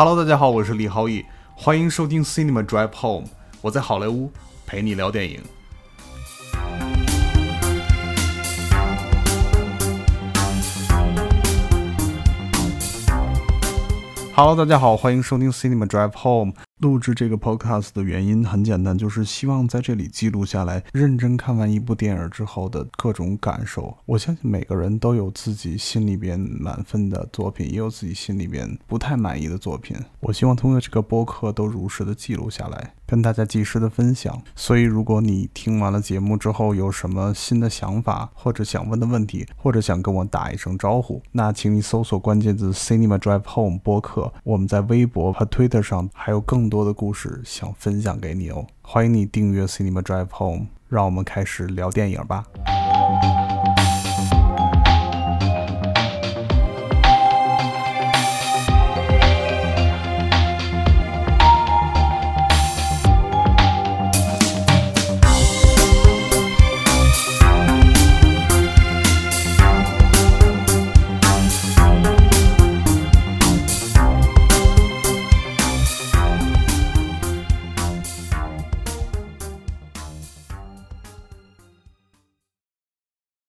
Hello，大家好，我是李浩义，欢迎收听 Cinema Drive Home，我在好莱坞陪你聊电影。Hello，大家好，欢迎收听 Cinema Drive Home。录制这个 podcast 的原因很简单，就是希望在这里记录下来认真看完一部电影之后的各种感受。我相信每个人都有自己心里边满分的作品，也有自己心里边不太满意的作品。我希望通过这个播客都如实的记录下来，跟大家及时的分享。所以，如果你听完了节目之后有什么新的想法，或者想问的问题，或者想跟我打一声招呼，那请你搜索关键字 “Cinema Drive Home” 播客。我们在微博和 Twitter 上还有更多的故事想分享给你哦，欢迎你订阅 Cinema Drive Home，让我们开始聊电影吧。